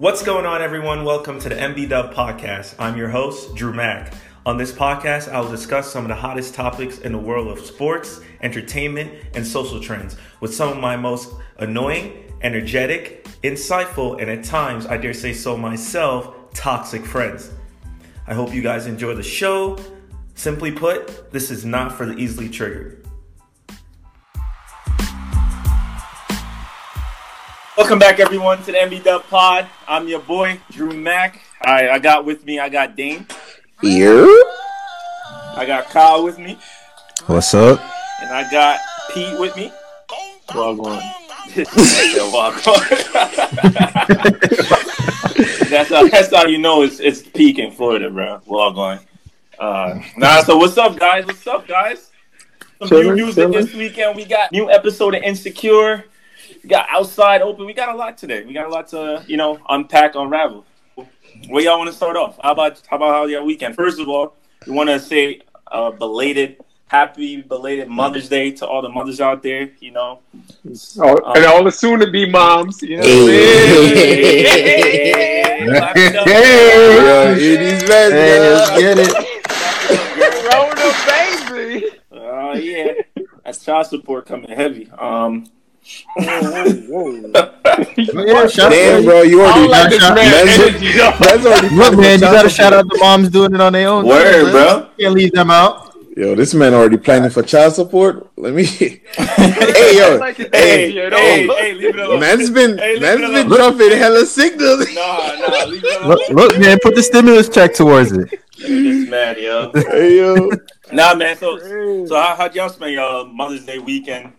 What's going on, everyone? Welcome to the MB Dub podcast. I'm your host, Drew Mack. On this podcast, I will discuss some of the hottest topics in the world of sports, entertainment, and social trends with some of my most annoying, energetic, insightful, and at times, I dare say so myself, toxic friends. I hope you guys enjoy the show. Simply put, this is not for the easily triggered. Welcome back, everyone, to the MB Dub Pod. I'm your boy, Drew Mack. I, I got with me, I got Dane. Here. I got Kyle with me. What's up? And I got Pete with me. Log on. Walk on. that's, how, that's how you know it's, it's peak in Florida, bro. Log on. Uh, nah, so what's up, guys? What's up, guys? Some new music chilling. this weekend. We got new episode of Insecure. We got Outside Open. We got a lot today. We got a lot to, you know, unpack, unravel. Where y'all want to start off? How about how about how your weekend? First of all, we want to say uh, belated, happy belated Mother's Day to all the mothers out there. You know, Oh, and all the soon to be moms. You know what Hey. Clap it up. Yo, it is bad, Hey, let's yo. get it. I'm saying? Rona, baby. Oh yeah, that's child support coming heavy. Um, Yeah, shout Damn, bro, you already don't like this Shout- man That's- energy. That's already Look, man, you gotta shout out the moms doing it on their own. Word, man. bro. Can't leave them out. Yo, this man already planning for child support. Let me. hey, yo, like his hey, energy hey, hey, leave it alone. man's been Hey, leave man's it been alone. dropping hella signals. Nah, nah, leave it alone. Look, look, man, put the stimulus check towards it. This man, yo. hey, yo, Nah, man. So, so how how'd y'all spend y'all Mother's Day weekend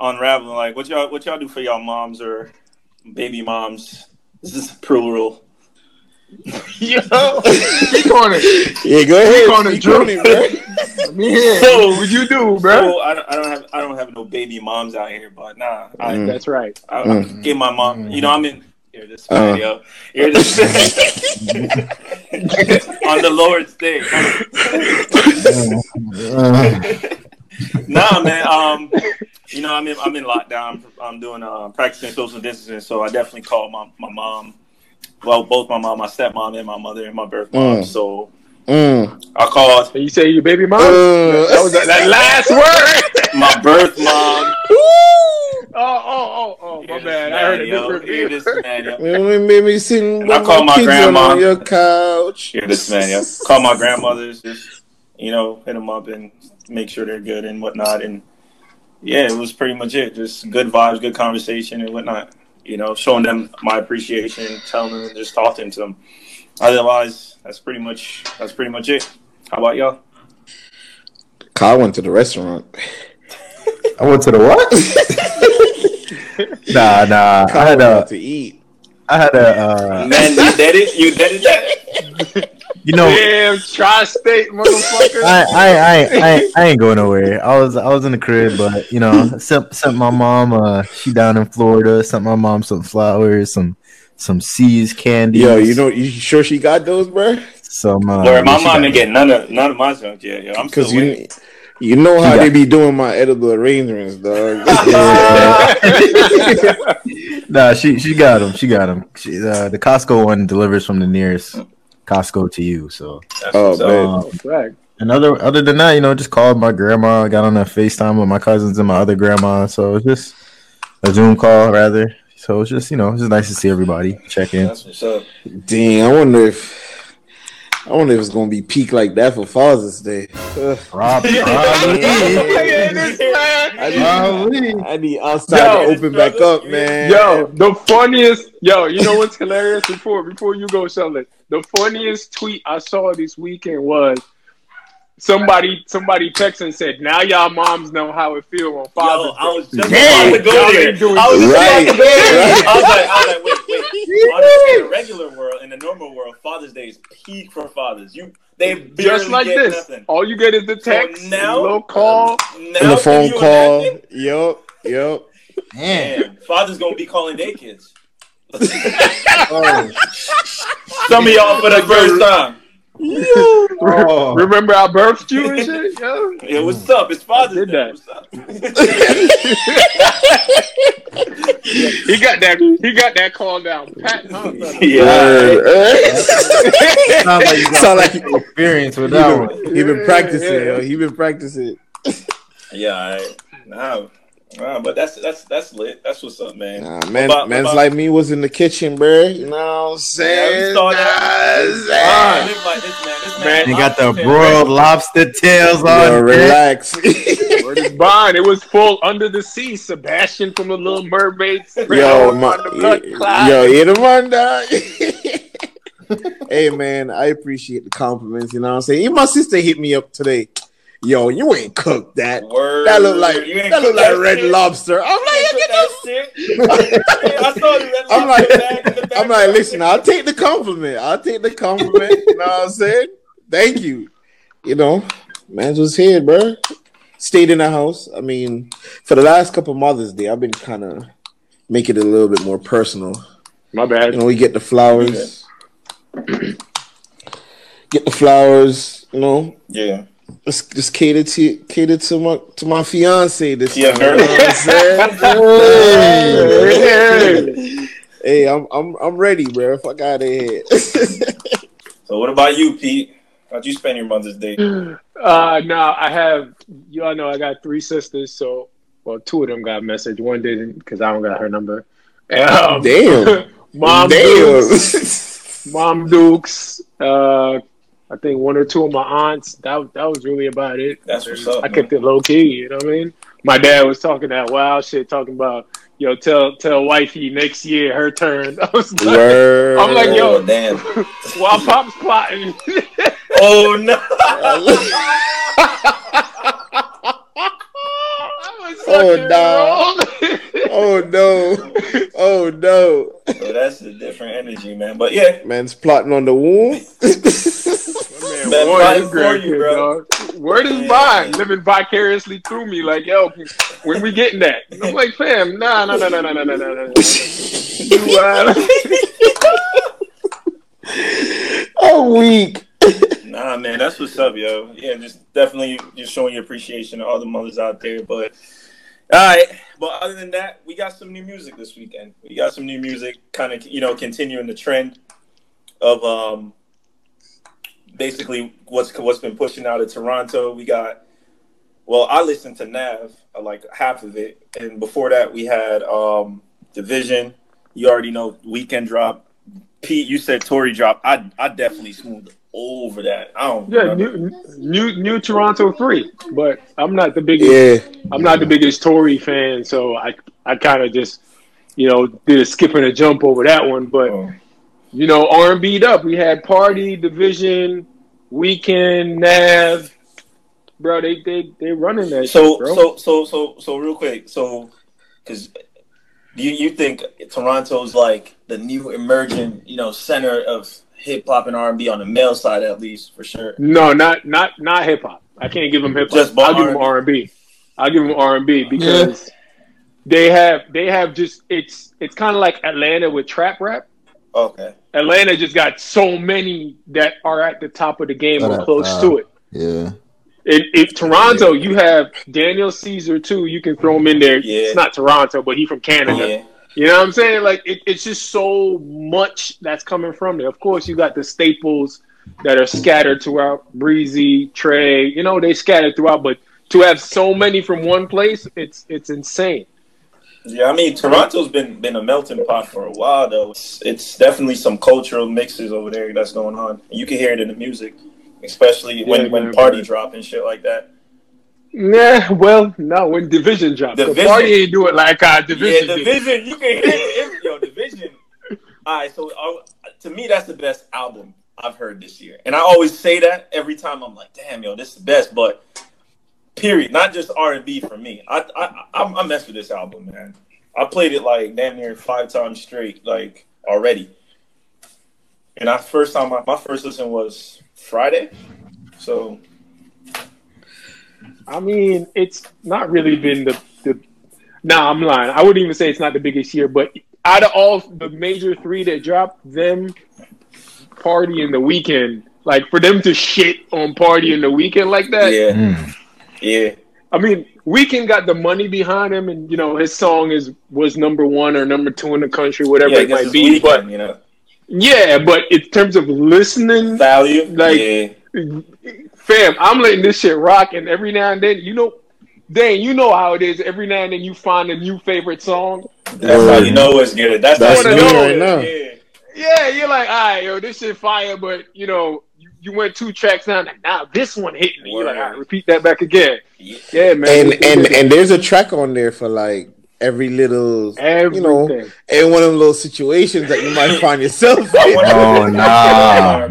unraveling? Like, what y'all what y'all do for y'all moms or baby moms? This is plural. Yo, keep on it. yeah, go ahead. on it, Drew. on it, bro. Let me hear. So- What you do, bro? So I don't, I don't have I don't have no baby moms out here, but nah, I, Mm. That's right. I, I Mm. give my mom. You know, I'm in. Here, this Uh. man. Here, this on the Lord's day. nah, man. Um, you know, I'm in I'm in lockdown. I'm doing uh, practicing social distancing, so I definitely called my my mom. Well, both my mom, my stepmom, and my mother, and my birth mom. Mm. So Mm. I called And you say your baby mom? Uh, that was that, that last word. my birth mom. Oh, oh, oh, oh. Hear My this bad. I man, heard a yo. different Hear view. this man, yo. Man, made me sitting And I with call my grandma. on your couch. Hear this man, yo. Call my grandmothers, just you know, hit them up and make sure they're good and whatnot. And yeah, it was pretty much it. Just good vibes, good conversation and whatnot. You know, showing them my appreciation, telling them, just talking to them. Otherwise, that's pretty much that's pretty much it. How about y'all? Kyle went to the restaurant. I went to the what? nah, nah. I had went a, to eat. I had a, uh, Man, you did it. You did it. you know, Damn, tri-state motherfucker. I, I, I, I, I ain't going nowhere. I was, I was in the crib, but you know, sent, sent my mom. Uh, she down in Florida. Sent my mom some flowers, some, some C's candy. Yo, you know, you sure she got those, bro? some. Uh, Where my mom got- didn't get none of none of my junk yet. Yo, I'm still Because you, you know how got- they be doing my edible arrangements, dog. nah, she she got them. She got them. She, uh, the Costco one delivers from the nearest Costco to you. So, That's Oh, what's man. um, and other other than that, you know, just called my grandma. Got on a Facetime with my cousins and my other grandma. So it's just a Zoom call rather. So it's just you know, it's just nice to see everybody. Check in. That's what's up. Dang, I wonder if I wonder if it's gonna be peak like that for Father's Day. Ugh. Rob, Yeah, this. I need, I need outside Yo. to open back up, man. Yo, the funniest, yo, you know what's hilarious? Before before you go, Sheldon, the funniest tweet I saw this weekend was somebody somebody texted and said, "Now y'all moms know how it feel on Yo, Father's I was just Damn. about to go Y'all there. doing I was just Right. about to go there. I was like, I was like, wait, wait. Honestly, in the regular world, in the normal world, Father's Day is peak for fathers. You, they Just like get this. nothing. All you get is the So text, now- a little call. Uh, now, And the phone call. imagine? Yup, yup. Man. Damn, father's gonna be calling their kids. Oh, Some of y'all for the first time. Oh. Remember I birthed you and shit? Yo? Yeah, what's up? It's Father's did Day. What's up? He got that. He got that call down. Pat, huh? yeah. Sounds like you got Sound like personal experience with he that one. been, he been practicing. Yeah. Yo. He been practicing. Yeah, I, nah, nah, but that's that's that's lit. That's what's up, man. Nah, man, About- man's about- like me was in the kitchen, bro. You know what I'm saying? we saw that. Nah, Man, saying. this man, this man, this You got the man, broiled lobster tails on. deck. relax. Word is bond. It was full under the sea. Sebastian from the Little Mermaid. yo, on my, the blood yo, hit him on dog. hey man, I appreciate the compliments. You know what I'm saying? Even my sister hit me up today. Yo, you ain't cooked that. Word. That look like You ain't that look cook like that red shit? lobster. I'm You like, ain't get cook shit. Yeah, I saw the red I'm lobster like, in the back. I'm like, listen, I'll take the compliment. I'll take the compliment. You know what I'm saying? Thank you. You know, man's was here, bro. Stayed in the house. I mean, for the last couple Mother's Day, I've been kind of making it a little bit more personal. My bad. You know, we get the flowers. Get the flowers, you know. Yeah. Just, just cater to cater to my to my fiance this Yeah, time. girl. You know what I'm saying? Hey. hey, I'm I'm I'm ready, bro. Fuck out of here. So what about you, Pete? How'd you spend your Mother's Day? Uh, no, I have. Y'all know I got three sisters, so well, two of them got a message. One didn't because I don't got her number. Um, Damn. Mom Damn. Dukes, Mom Dukes. Uh, I think one or two of my aunts. That that was really about it. That's what's up. I kept it low key. You know what I mean? My dad was talking that wild shit, talking about yo, tell tell wifey next year her turn. I was like, Word. I'm like, yo. Oh, damn. while pop's plotting. Oh no. Oh, no. oh no. Oh no. So that's a different energy, man. But yeah, Man's plotting on the womb. Man, Man, word for you, bro. dog. Word is Yeah, mine. man. Living vicariously through me, like yo, when we getting that? I'm like, fam, nah, nah, nah, nah, nah, nah, nah, nah, nah. You, uh, I'm weak. Nah, man, that's what's up, yo. Yeah, just definitely just showing your appreciation to all the mothers out there. But all right, but other than that, we got some new music this weekend. We got some new music, kind of you know continuing the trend of um basically what's what's been pushing out of Toronto. We got well, I listened to Nav uh, like half of it, and before that we had um Division. You already know Weeknd drop. Pete, you said Tory drop. I I definitely smoothed over that. I don't. yeah, new, new, new Toronto three, but I'm not the biggest. Yeah. I'm not the biggest Tory fan, so I, I kind of just, you know, did a skip and a jump over that one. But Oh. you know, R and B'd up. We had Party, Division, Weeknd, Nav. Bro, they they they running that. So shit, bro. so so so so real quick. So because you you think Toronto's like the new emerging you know center of hip hop and R and B on the male side at least for sure. No, not not not hip hop. I can't give them hip hop. Just I'll give them R&B. R and B. I'll give them R and B because they have they have just it's it's kind of like Atlanta with trap rap. Okay. Atlanta just got so many that are at the top of the game or close uh, to it. Yeah. If, in Toronto, you have Daniel Caesar too. You can throw him in there. Yeah. It's not Toronto, but he from Canada. You know what I'm saying? Like it, it's just so much that's coming from there. Of course, you got the staples that are scattered throughout. Breezy, Trey, you know they scattered throughout. But to have so many from one place, it's it's insane. Yeah, I mean Toronto's been been a melting pot for a while though. It's, it's definitely some cultural mixes over there that's going on. You can hear it in the music, especially when Yeah, when party drop and shit like that. Nah, well, no, when division the Division. party ain't do it like our division. yeah, did. division. You can hear it. Yo, division. All right, so uh, to me, that's the best album I've heard this year, and I always say that every time. I'm like, damn, yo, this is the best. But period, not just R and B for me. I I I, I mess with this album, man. I played it like damn near five times straight, like already. And I first time my, my first listen was Friday, so I mean, it's not really been the the. Nah, I'm lying. I wouldn't even say it's not the biggest year, but out of all the major three that dropped, them, party, in the Weeknd, Like for them to shit on party in the Weeknd like that. Yeah, Mm. yeah. I mean, Weeknd got the money behind him, and you know his song is was number one or number two in the country, whatever yeah, it might be. Weeknd, But you know, yeah, but in terms of listening, value. Like- yeah, fam, I'm letting this shit rock, and every now and then, you know, Dan, you know how it is. Every now and then, you find a new favorite song. that's how you know it's good. That's, That's how you know right now. Yeah. Yeah, you're like, all right, yo, this shit fire, but you know, you, you went two tracks down. Like, nah, this one hit me. You're like, all right, repeat that back again. Yeah. Yeah, man. And and and there's a track on there for like every little everything. you know in one of them little situations that you might find yourself in. Oh, nah.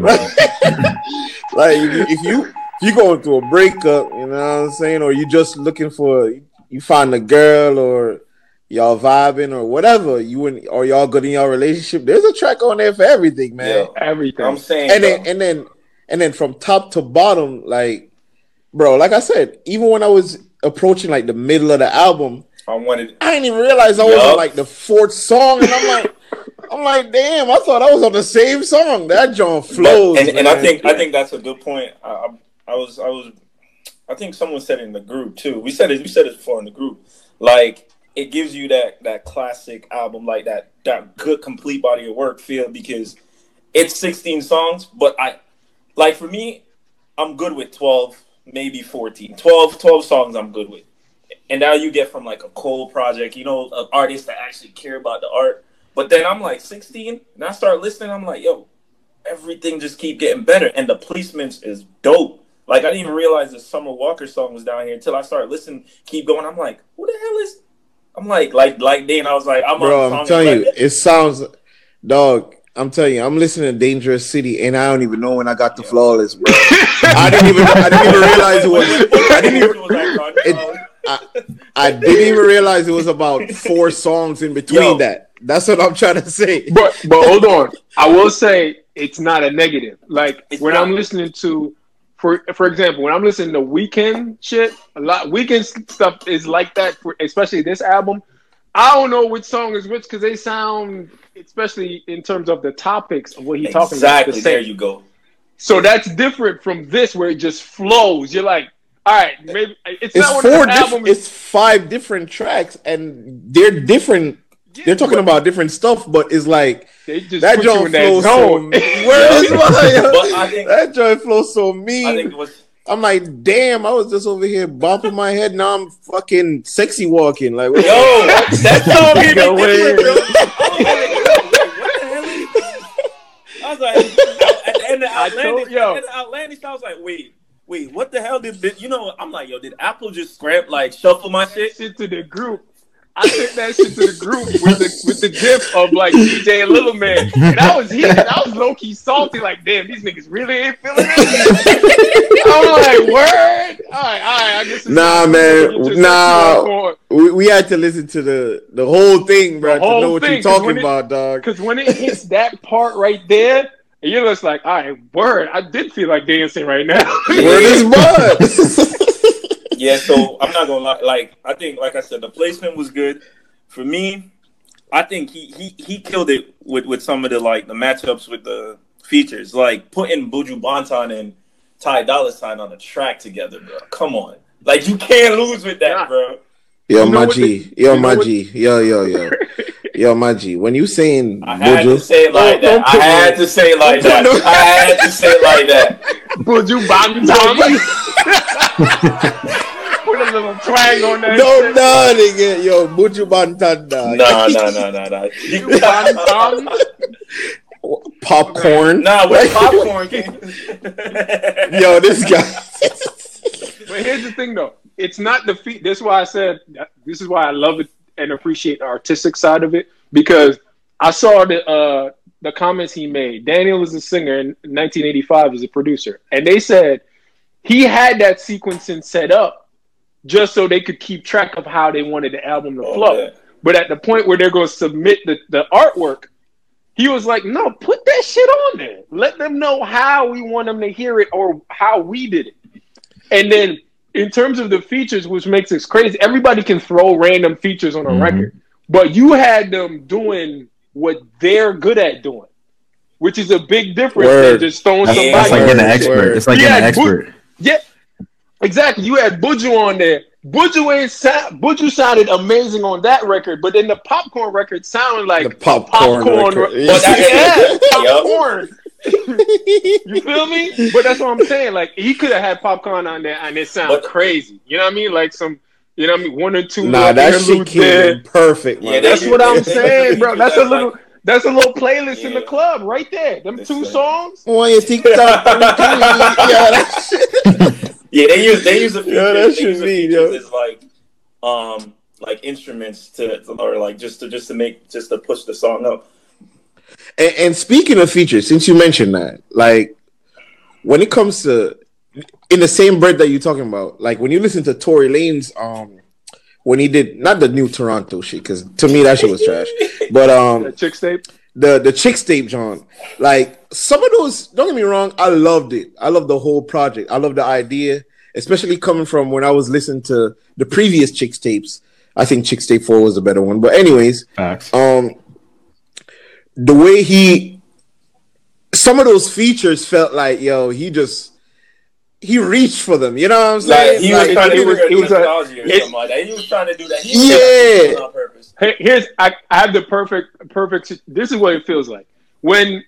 like if if you if you going through a breakup, you know what I'm saying, or you just looking for you find a girl or y'all vibing or whatever you and or y'all good in your relationship. There's a track on there for everything, man. Yo, everything. I'm saying, and then and then and then from top to bottom, like bro, like I said, even when I was approaching like the middle of the album, I wanted. I didn't even realize I was on like the fourth song, and I'm like, I'm like, damn, I thought I was on the same song. That John flows, But, and, and I think I think that's a good point. I, I, I was I was I think someone said it in the group too. We said it. We said it before in the group. Like it gives you that that classic album, like that that good complete body of work feel because it's 16 songs. But I like for me, I'm good with 12, maybe 14, 12, 12 songs. I'm good with. And now you get from like a Cole project, you know, an artist that actually care about the art. But then I'm like 16, and I start listening. I'm like, yo, everything just keep getting better, and the placements is dope. Like I didn't even realize the Summer Walker song was down here until I started listening. Keep going. I'm like, who the hell is? I'm like, like, like. Then I was like, I'm bro, on the I'm telling you, like, it sounds, dog. I'm telling you, I'm listening to Dangerous City, and I don't even know when I got the flawless, bro. I didn't even, I didn't even realize it was. I didn't even, even. Oh, I didn't even realize it was about four songs in between Yo. that. That's what I'm trying to say. But but hold on. I will say it's not a negative. Like It's when not. I'm listening to for for example, when I'm listening to Weeknd shit, a lot Weeknd stuff is like that for especially this album. I don't know which song is which because they sound especially in terms of the topics of what he's talking about. Exactly. the There you go. So that's different from this where it just flows. You're like, all right, maybe it's, It's not one four. of the Diff- albums. it's five different tracks, and they're different. They're talking about different stuff, but it's like they just that put joint flows so. zone. Where is my? But I think That joint flows so I think mean. was I'm like, damn! I was just over here bopping my head. Now I'm fucking sexy walking. Like, yo that song hit Go me away. different, bro. I was like, what the hell? I was like, and the I outlandish, yo. and the outlandish. I was like, wait, wait, what the hell did, did you know? I'm like, yo, did Apple just scrap like shuffle my shit? shit to the group. I sent that shit to the group with the with the gif of like DJ and Little Man, and I was heated. I was low key salty, like damn, these niggas really ain't feeling it. I'm like, word. All right, all right. I guess Nah, man. to get your Nah. sexy walk on. we, we had to listen to the the whole thing, bro, The to whole know what thing, you're talking it- about, dog. Because when it hits that part right there, and you're just like, all right, word. I did feel like dancing right now. Where is Bud? Yeah, so I'm not gonna lie. Like, I think, like I said, the placement was good for me. I think he he he killed it with with some of the like the matchups with the features, like putting Buju Banton and Ty Dolla Sign on the track together, bro. Come on, like you can't lose with that, Nah. bro. Yo, You know my G. the- Yo, you know my what- G. Yo, yo, yo. Yo, my G. When you saying I had to say it like that. I had to say it like that. I had to say it like that. Would you bang Put a little twang on that. no, shit. no, nigga. Yo, Buju Banton, dog. No, no, no, no, no. You bang tongue. Popcorn. Nah, where popcorn. Yo, this guy. But here's the thing, though. It's not the feat. This is why I said. This is why I love it and appreciate the artistic side of it because I saw the uh, the comments he made. Daniel is a singer in Nineteen85 as a producer, and they said he had that sequencing set up just so they could keep track of how they wanted the album to Oh, flow. yeah. But at the point where they're going to submit the, the artwork, he was like, no, put that shit on there. Let them know how we want them to hear it or how we did it. And then in terms of the features, which makes it crazy, everybody can throw random features on a Mhm. record, but you had them doing what they're good at doing. which is a big difference Word. than just throwing That's, somebody. that's like getting an Word. expert. It's like Yeah, getting an boot- expert. Yeah, exactly. You had Buju on there. Buju ain't sa- Buju sounded amazing on that record, but then the Popcaan record sounded like The Popcaan record. re- Yeah. yeah, Popcaan. You feel me? But that's what I'm saying. Like he could have had Popcaan on there, and it sounded But- crazy. You know what I mean? Like some, you know what I mean? One or two. Nah, that shit interludes came there. perfect. Yeah, That's what I'm saying, bro. That's a little. That's a little playlist in the club right there. Them That's two right. songs. on your TikTok. yeah. Yeah, they use they use the features. Yeah, that they shit use the mean, features yo. as like um like instruments to or like just to just to make just to push the song up. And, and speaking of features, since you mentioned that, like when it comes to in the same bread that you're talking about, like when you listen to Tory Lanez um when he did not the new Toronto shit, because to me that shit was trash. But um the Chixtape. the the Chixtape John like some of those don't get me wrong i loved it i love the whole project i love the idea especially coming from when i was listening to the previous Chixtapes i think Chixtape 4 was a better one but anyways Facts. um the way he some of those features felt like yo he just he reached for them you know what i'm saying Like he was Like, trying to it do was- it it was nostalgia or something like that. He was trying to do that. He Yeah. on purpose. Hey, here's I, I have the perfect perfect. This is what it feels like when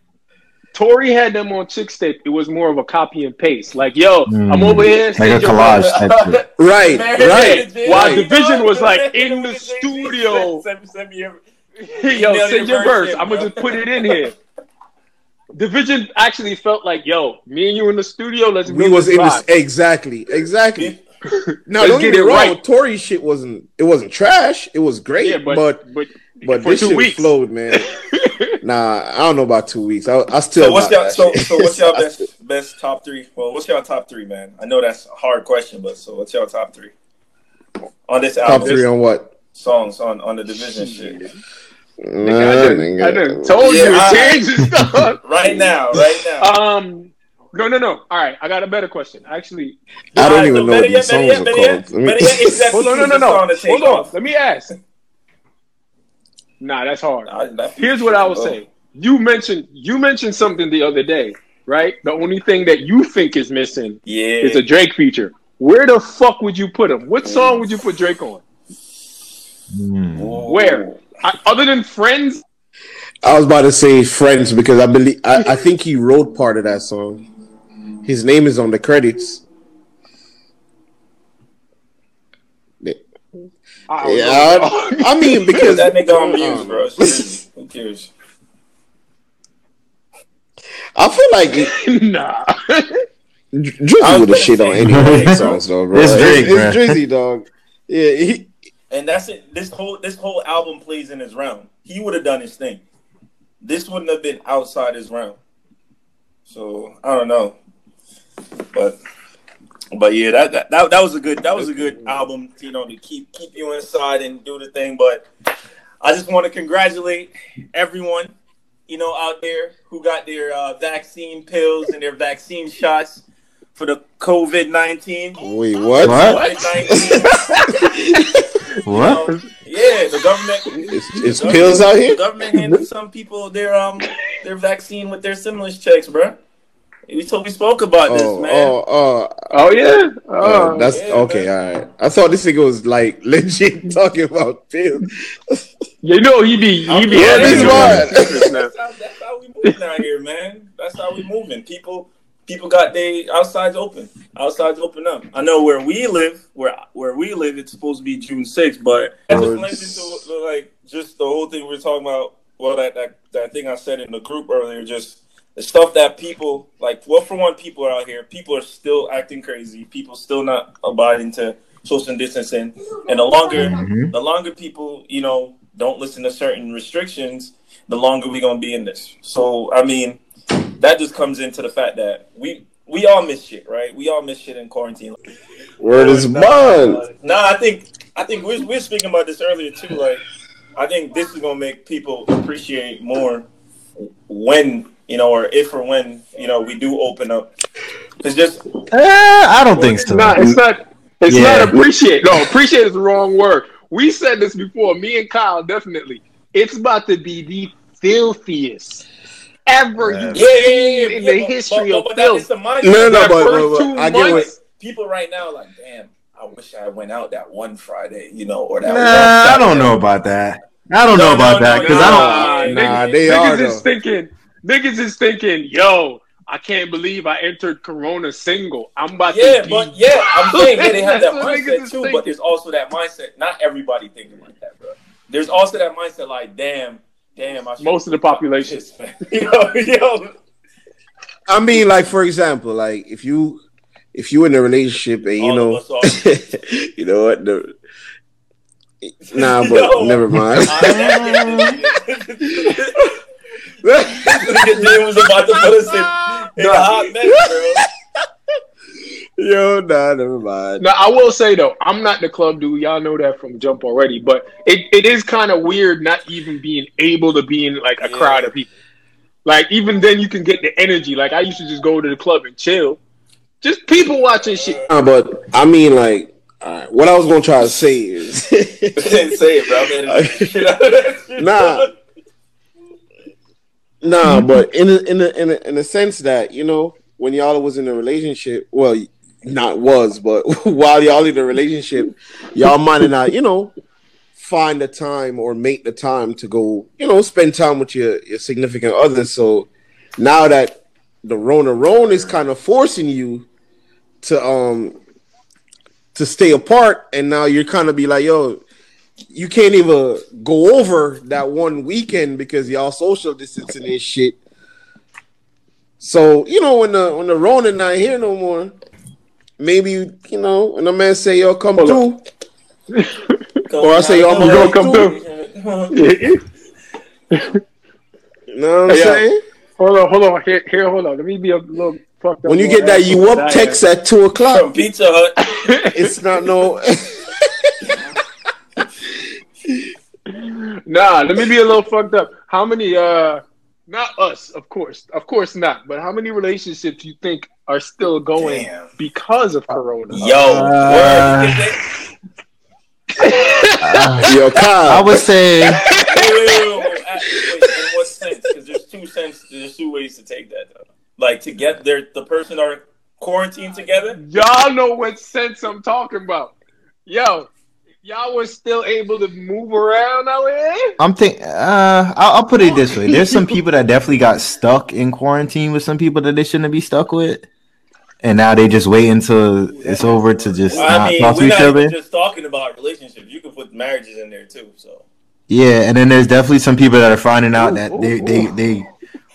Tory had them on Chixtape. It was more of a copy and paste. Like, yo, I'm Mm. over here. Like a collage type shit. right right While you Division was, like, in the studio. Send, send me your, yo, Email send your your verse. verse I'm gonna just put it in here. Division actually felt like, yo, me and you in the studio. Let's we was this in vibe. this exactly exactly No, Let's don't get get it wrong. right. Tory shit wasn't it wasn't trash. It was great, Yeah, but but but, but, this two shit weeks. flowed, man. nah, I don't know about two weeks. I, I still. So what's not y'all? So, so what's y'all I still- best best top three? Well, what's y'all top three, man? I know that's a hard question, but so what's y'all top three on this top album? three on what? songs on on the division shit Nah, Nigga, I done, nigga. I done told Yeah, you I- it changes stuff. right now, right now. Um, no, no, no. All right, I got a better question. Actually, I don't Alright, even so know what better these yet, songs better are yet, called. yet, Let me- yet, exactly hold on, no, no, choose no. Hold on. Let me ask. Nah, that's hard. Nah, Here's what I will say. You mentioned you mentioned something the other day, right? The only thing that you think is missing Yeah, is a Drake feature. Where the fuck would you put him? What song would you put Drake on? Mm. Where? I, other than Friends? I was about to say Friends because I believe I, I think he wrote part of that song. His name is on the credits. I Yeah. I, I mean because that nigga on I mute, don't bro. Who cares? I feel like nah. Drizzy would have shit on any of these songs though, bro. It's Drake, it's, bruh. Drizzy, dog. Yeah, he, And that's it. This whole this whole album plays in his realm. He would have done his thing. This wouldn't have been outside his realm. So I don't know, but but yeah, that that, that, that was a good that was a good album. You know, to keep keep you inside and do the thing. But I just want to congratulate everyone, you know, out there who got their uh, vaccine pills and their vaccine shots for the COVID nineteen. wait, what? What? COVID-19. What? Um, yeah, the government. It's, it's the pills out here. The here. government handed some people their um their vaccine with their stimulus checks, bro. We told we spoke about this, Oh, man. oh, oh, Oh yeah. uh, Oh, that's yeah, okay. All right. I thought this nigga was like legit talking about pills. you know he be he be Yeah, this them one. on secrets now. That's how, that's how we moving out here, man. That's how we moving. People people got their outsides open. Outsides open up. I know where we live, where where we live, it's supposed to be June sixth, but that just links into like just the whole thing we were talking about. Well, that that that thing I said in the group earlier, just the stuff that people like. Well, for one, people are out here. People are still acting crazy. People still not abiding to social distancing, and the longer Mhm. the longer people, you know, don't listen to certain restrictions, the longer we're gonna be in this. So I mean, that just comes into the fact that we we all miss shit, right? We all miss shit in quarantine. Word is bond. Nah, I think I think we're we're speaking about this earlier too. Like, I think this is gonna make people appreciate more when you know, or if or when you know we do open up. It's just Eh, I don't think It's so. not. It's not. It's Yeah. not appreciate. No, appreciate is the wrong word. We said this before. Me and Kyle definitely. It's about to be the filthiest ever Yeah. you've Yeah, yeah, seen yeah. in the history but, of but, that film. the mindset. No, no, no, but, but- but I get what. people right now like, damn, I wish I went out that one Friday, you know, or that. one Nah, I don't know about that. I don't No, know about no, that because I don't. Nah, Nah, niggas, they niggas are, is though. thinking. Niggas is thinking, yo, I can't believe I entered Corona single. I'm about Yeah, to be but yeah, I'm saying yeah, they have that That's what niggas mindset too. thinking. But there's also that mindset. Not everybody thinking like that, bro. There's also that mindset, like, damn, damn. I should- Most of the population. Yo, yo. I mean, like for example, like if you if you in a relationship and you All know, of you know what the. Nah, but Yo. never mind. Nigga Jay was about to put us in, in a hot mess, bro. Yo, nah, never mind. Now I will say though, I'm not the club dude. Y'all know that from jump already. But it, it is kind of weird not even being able to be in like a Yeah. crowd of people. Like even then you can get the energy. Like I used to just go to the club and chill. Just people watching shit. Nah, but I mean, like, all right, what I was gonna try to say is, Say it, bro. I'm editing shit out of that shit, Nah. nah, but in a, in a, in a, in a sense that you know, when y'all was in a relationship, well, not was, but while y'all in a relationship, y'all might not, you know, find the time or make the time to go, you know, spend time with your your significant other. So now that the Rona Rona is kind of forcing you to um to stay apart, and now you're kind of be like, yo, you can't even go over that one weekend because y'all social distancing and shit. So you know when the when the Rona not here no more, maybe you know and the man say yo come Hold through, Or I say, yo, I'm gonna gonna come through. you know what I'm Yeah. saying? hold on, hold on. Here, here, hold on. Let me be a little fucked up. When you get that you up text at two o'clock, From Pizza Hut. it's not no. Nah, let me be a little fucked up. How many? uh Not us, of course, of course not. But how many relationships you think are still going Damn. because of Corona? Yo, Uh, Uh, yo, I Kyle, would say wait, wait, wait, wait, wait, in what sense? Because there's two sense. There's two ways to take that. Though. Like to get there, the person are quarantined together. Y'all know what sense I'm talking about. Yo, y'all were still able to move around out here? I'm think. Uh, I'll, I'll put it this way: there's some people that definitely got stuck in quarantine with some people that they shouldn't be stuck with, and now they just wait until it's over to just I not mean, talk to each other. just talking about relationships. You can put marriages in there too. So Yeah, and then there's definitely some people that are finding out Ooh, that ooh, they, they ooh. they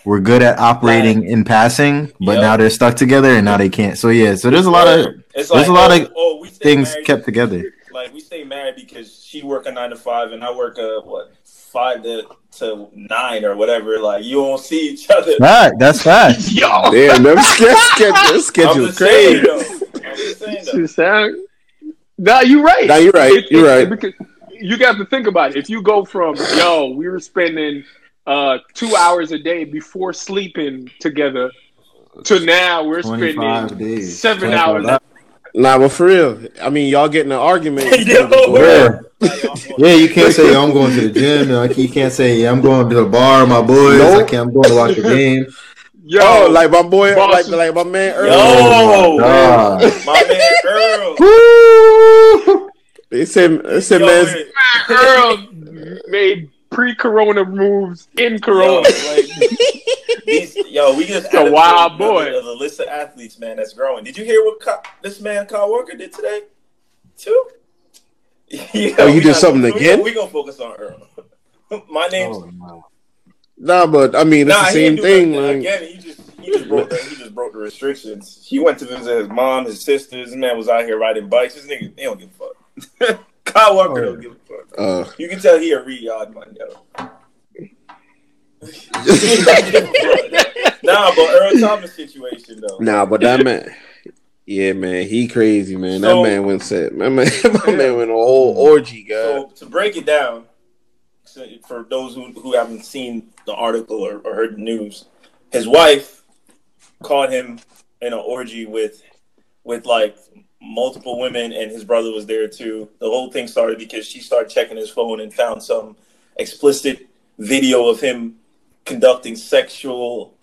were good at operating in passing, but Yep. now they're stuck together and now they can't. So yeah, so there's a lot of it's there's a lot of oh, oh we things married- kept together. Like we stay married because she work a nine to five and I work a what five to, to nine or whatever. Like you won't see each other. Right, that's fact. Yo, damn, them schedule, schedule just saying crazy. though. I'm just saying though. Shit sound- Nah, you right. Nah, you're right. It- You're it- right. Because you got to think about it. If you go from yo, we were spending uh two hours a day before sleeping together, to now we're spending days. seven hours. hours. Nah, but for real, I mean, y'all getting an argument. Yo, Go. Yeah, you can't say I'm going to the gym. Like you can't say yeah, I'm going to the bar, my boys. Nope. I can't. I'm going to watch the game. Yo, Oh, like my boy, Boss- like like my man Earl. Yo, Oh, God. my man Earl. Woo! They said, they said, Yo, man. Earl made pre-corona moves in Yo, Corona. like, these, yo, we just a wild to boy. Another- list of athletes, man, that's growing. Did you hear what Ka- this man Kyle Walker did today? Too. Yeah, Oh, he we did not- something we again? Gonna, we gonna focus on Earl. My name's nah, but I mean, it's nah. the same thing. Like, Again, he just he just broke the, he just broke the restrictions. He went to visit his mom, his sisters. This man was out here riding bikes. This nigga, they don't give a fuck. Kyle Walker don't give a fuck. uh, You can tell he a Riyadh man, yo. Nah, but Earl Thomas situation though. nah, but that man, yeah, man, he crazy, man. So- that man went set. My man, my man went a whole orgy, guy. So to break it down, so for those who, who haven't seen the article or, or heard the news, his wife caught him in an orgy with with like multiple women, and his brother was there too. The whole thing started because she started checking his phone and found some explicit video of him conducting sexual,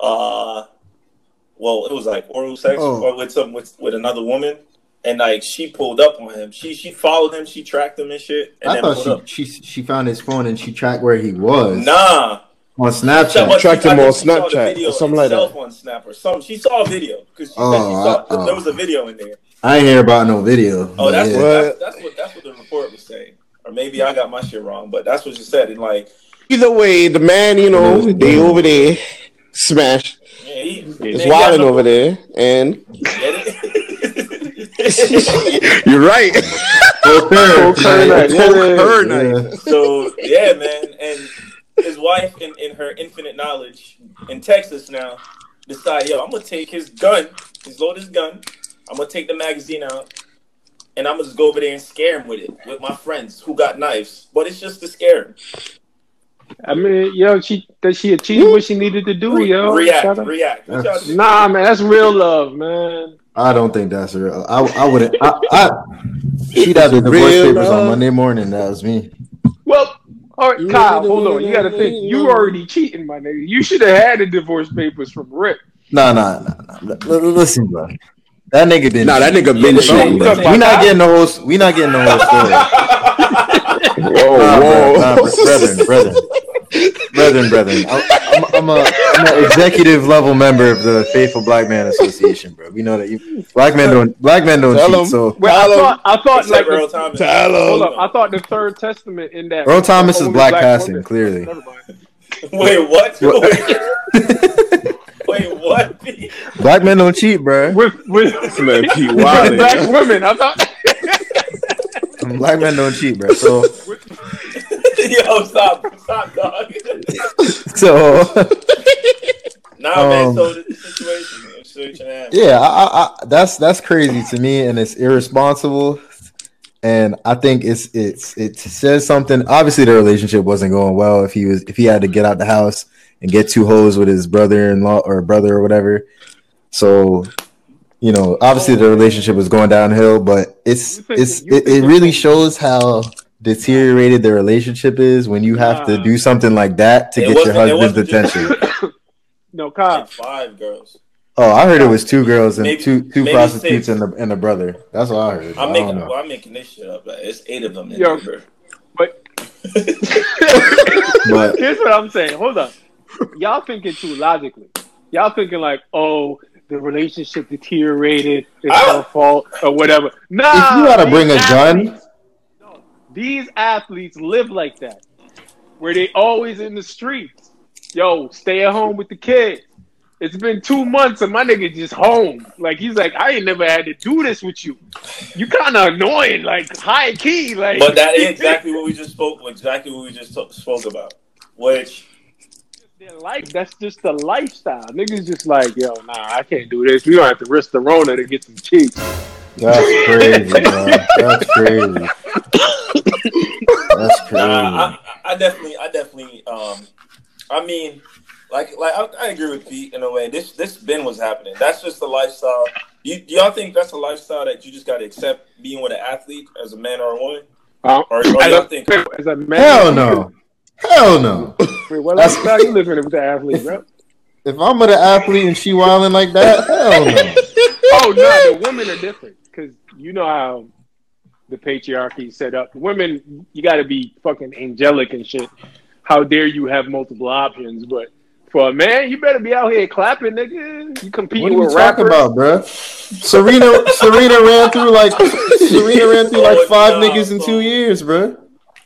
uh, well, it was like oral sex Oh. with some with with another woman, and like she pulled up on him. She she followed him. She tracked him and shit, and I then thought pulled up. she, she she found his phone and she tracked where he was Nah, on Snapchat. but Tracked she- him on she saw the Snapchat or something like that. On Snap or something. She saw a video because she said she Oh, saw I- there oh. was a video in there. I ain't hear about no video. Oh, that's, yeah. what, What? that's that's what that's what the report was saying. Or maybe I got my shit wrong, but that's what she said. And like, Either way, the man, you know, they over there smash. yeah, he, He's wilding no- over there, and you're right. Full curve, curve, right? yeah. Full curve Yeah. night. so yeah, man, and his wife, in, in her infinite knowledge, in Texas now, decide, yo, I'm gonna take his gun, his loaded his gun. I'm gonna take the magazine out, and I'm gonna just go over there and scare him with it with my friends who got knives. But it's just to scare him. I mean, yo, she that she achieved what she needed to do, yo. react, Shout out- react. What y'all do? Nah, man, that's real love, man. I don't think that's real. I, I wouldn't. I, I she'd have the divorce Real papers on. Monday morning. That was me. Well, all right, Kyle, hold on. You got to think. You already cheating, my nigga. You should have had the divorce papers from Rip. Nah, nah, nah, nah. L- l- listen, bro. That nigga been. Nah, that nigga been Yeah, shooting. bro. We not getting the whole. We not getting the whole story. Whoa, Nah, whoa. bro, nah, brethren, brethren, brethren, brethren. I'm, I'm, I'm a, I'm an executive level member of the Faithful Black Man Association, bro. We know that you, black men don't black men don't Tell cheat. him. So Well, I thought, I thought like Except Earl the, Thomas. Tell hold up. I thought the third testament in that. Earl Thomas is only black passing, woman- clearly. Wait, what? What? Wait, what? black men don't cheat, bro. With with with black women. I thought. Black men don't cheat, bro. So, Yo, stop, stop, dog. so Nah, man. Um, So the, the situation, happened. yeah, I, I, I, that's that's crazy to me, and it's irresponsible. And I think it's it's it says something. Obviously, the relationship wasn't going well. If he was if he had to get out the house and get two hoes with his brother-in-law or brother or whatever. So, you know, obviously the relationship was going downhill. But it's think- it's it, it really shows how deteriorated the relationship is when you have to do something like that to It get your husband's attention. No, Kyle. Like five girls. Oh, I heard it was two girls and Maybe- two two prostitutes six. and a, and a brother. That's what I heard. I'm I making, don't know. well, I'm making this shit up. Like, it's eight of them in Yo, there, But But here's what I'm saying. Hold up. Y'all thinking too logically. Y'all thinking like, oh, the relationship deteriorated. It's Ah. her fault or whatever. Nah. If you gotta bring a gun- No, these athletes live like that, where they always in the streets. Yo, stay at home with the kids. It's been two months and my nigga just home. Like he's like, I ain't never had to do this with you. You kind of annoying, like high key, like. but that is exactly what we just spoke. Exactly what we just t- spoke about. Which their life. That's just the lifestyle. Niggas just like, yo, nah, I can't do this. We don't have to risk the Rona to get some cheeks. that's crazy, bro. That's crazy. That's crazy. Nah, I, I definitely, I definitely, um, I mean, like, like I, I agree with Pete in a way. This, this been what's happening. That's just the lifestyle. You, do y'all think that's a lifestyle that you just got to accept being with an athlete as a man or a woman, Uh, or, or as, y'all think? as a man, Hell no. Hell no. Wait, what That's- lifestyle you living with the athlete, bro? If I'm with an athlete and she wilding like that, hell no. Oh no, the women are different because you know how the patriarchy set up. Women, you got to be fucking angelic and shit. How dare you have multiple options? But for a man, you better be out here clapping, nigga. You What competing are you with talking rappers. about, bro? Serena Serena ran through like Serena ran through like oh, five niggas in two years, bro.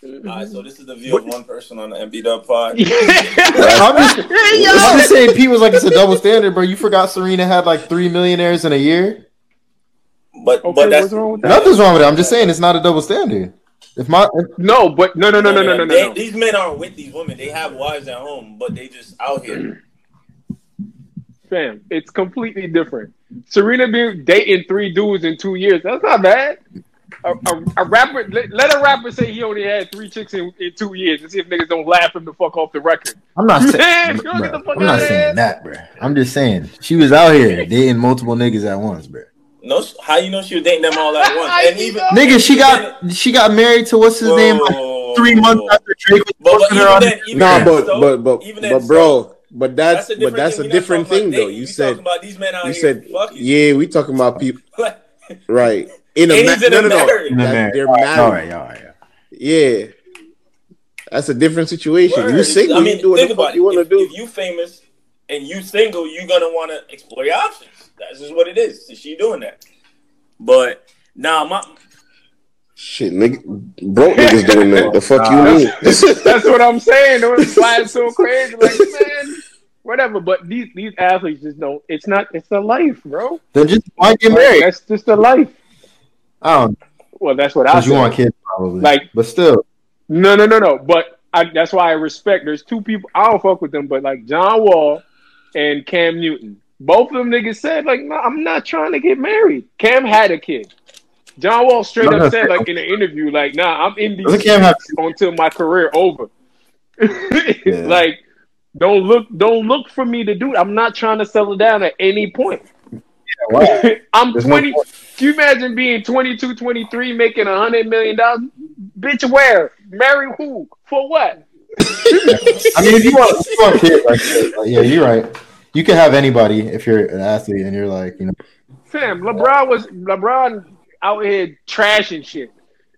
Mm-hmm. All right, so this is the view of one person on the MB Dub pod. I'm just, I'm just saying, Pete was like it's a double standard, bro. You forgot Serena had like three millionaires in a year. But Okay, but that's wrong with that? Nothing's wrong with it. I'm just saying it's not a double standard. If my if, No, but no, no, no, no, no, no, no. They- no. These men aren't with these women. They have wives at home, but they just out here. Fam, it's completely different. Serena being dating three dudes in two years. That's not bad. A, a, a rapper, let, let a rapper say he only had three chicks in, in two years and see if niggas don't laugh him the fuck off the record. I'm not saying, you don't get the bro, I'm not saying here. that, bro. I'm just saying she was out here dating multiple niggas at once, bro. No, how you know she was dating them all at once? How And even know? Nigga, she got she got married to what's his whoa, name? whoa, whoa, whoa, three months whoa. after Drake was But, but posting her even on. then, even Nah, but so- but but even then, but so- bro, but that's, a but different that's thing. a different thing though. You said about these men out you here said fucking. yeah. We talking about people right in a And ma- in no no no. marriage. In a That- marriage. They're All right, married. all right, all right. Yeah, that's a different situation. Word. You single, I mean, you doing think the about fuck it. you want to do. If you famous and you single, you're gonna want to explore your options. That's just what it is. So she doing that. But now my Shit, nigga, broke niggas doing that. The fuck Nah. you mean? That's what I'm saying. That's why it's so crazy. Like, man, whatever. But these these athletes just don't. It's not. It's a life, bro. Then just why get married? that's just a life. I don't Well, that's what I because you want kids probably. Like- but still, No, no, no, no. But I, that's why I respect. There's two people I don't fuck with them, but like John Wall and Cam Newton. Both of them niggas said like, no, I'm not trying to get married. Cam had a kid. John Wall straight No, up said like in an interview, like, nah, I'm in these Cam have- until my career over. Like, don't look, don't look for me to do. it. I'm not trying to settle down at any point. why? I'm There's no 20. Can you imagine being 22, 23, making a hundred million dollars? Bitch, where? Marry who? For what? I mean, if you want, if you want kids, like, like, yeah, you're right. You can have anybody if you're an athlete and you're like, you know, Fam, LeBron was LeBron out here trashing shit.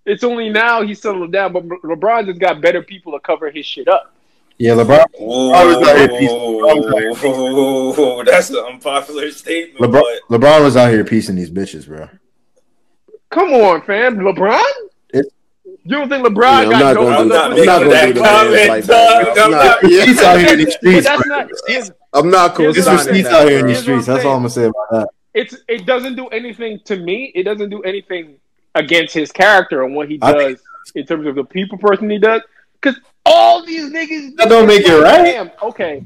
It's only now he's settled down, but LeBron just got better people to cover his shit up. Yeah, LeBron. Whoa, I was out here piecing- I was out here that's an unpopular statement. LeBron, But LeBron was out here piecing these bitches, bro. Come on, fam, LeBron. It- you don't think LeBron Yeah, I'm got not no gonna I'm do not that. Making that do the dance comment, like that. dog. I'm not, yeah, He's out here in the But streets. that's not. It's, I'm not Here's This what I'm was co-signing saying. Heath out here in that. the streets. That's all. I'm gonna say about that. it's it doesn't do anything to me. It doesn't do anything against his character and what he does think in terms of the people person he does. Because all these niggas That don't make it right. Damn, okay.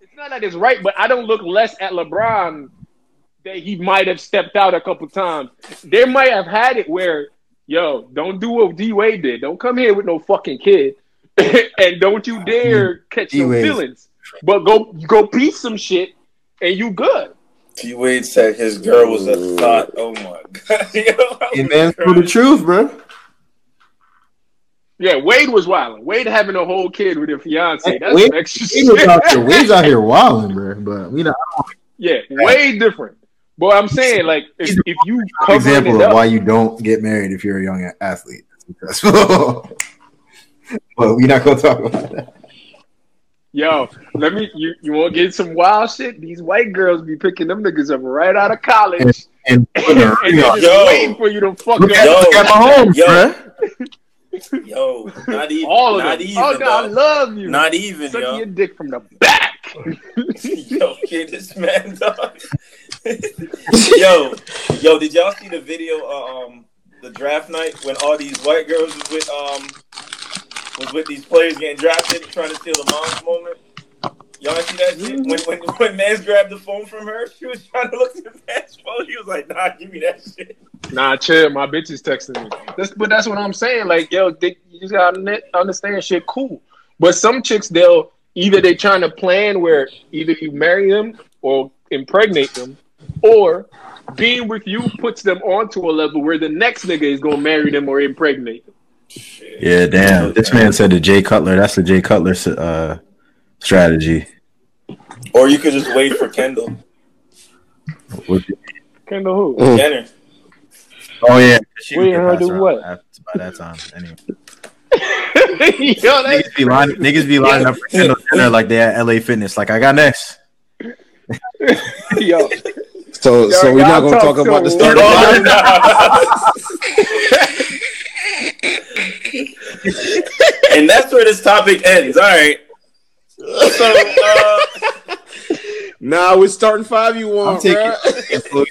It's not that it's right, but I don't look less at LeBron that he might have stepped out a couple times. They might have had it where, yo, don't do what D Wade did. Don't come here with no fucking kid, and don't you dare mm-hmm. catch no feelings. But go go piece some shit, and you good. D Wade said his girl was a thought. Oh my god. Yo, I Hey was man, for the truth, bro. Yeah, Wade was wilding. Wade having a whole kid with a fiance. That's Wade- some extra He was shit. out here, Wade's out here wilding, bro. But we know yeah, way different. But I'm saying, like, if, if you an covering example it of up, why you don't get married if you're a young athlete. That's but we're not gonna talk about that. yo, let me. You you want to get some wild shit? These white girls be picking them niggas up right out of college, And and, put a ring they're on. just Yo. waiting for you to fuck Look up. at, Yo. look at Mahomes, Yo. Yo, not even. All of not them. even. oh no, I love you. Not even, Suck yo. your dick from the back. yo, kid, this man, dog. yo, yo, did y'all see the video? Uh, um, the draft night when all these white girls was with um was with these players getting drafted, trying to steal the mom's moment. Y'all see that shit? When when when Mans grabbed the phone from her, she was trying to look at the man's phone. He was like, "Nah, give me that shit." Nah, chill. My bitch is texting me. That's, but that's what I'm saying. Like, yo, they, you just gotta understand shit. Cool. But some chicks, they'll either they trying to plan where either you marry them or impregnate them, or being with you puts them onto a level where the next nigga is gonna marry them or impregnate them. Yeah, damn. This man said to Jay Cutler. That's the Jay Cutler uh, strategy. Or you could just wait for Kendall Kendall who? Mm. Jenner. Oh yeah, she Wait, could her do around what? By that time, anyway. yo, Niggas be lining, niggas be lining up for Kendall Jenner like they at LA Fitness. Like I got next. yo. So, so we're not gonna talk talk about the so start weird. and that's where this topic ends. All right. So, uh, Nah, we're starting five. You want? I'm taking. bruh.